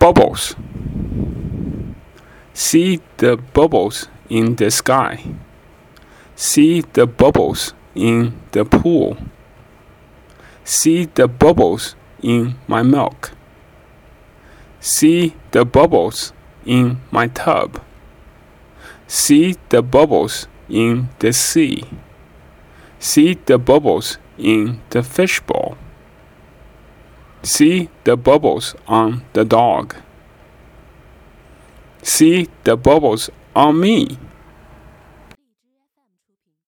bubbles. See the bubbles in the sky. See the bubbles in the pool. See the bubbles in my milk. See the bubbles in my tub. See the bubbles in the sea. See the bubbles in the fishbowl. See the bubbles on the dog. See the bubbles on me.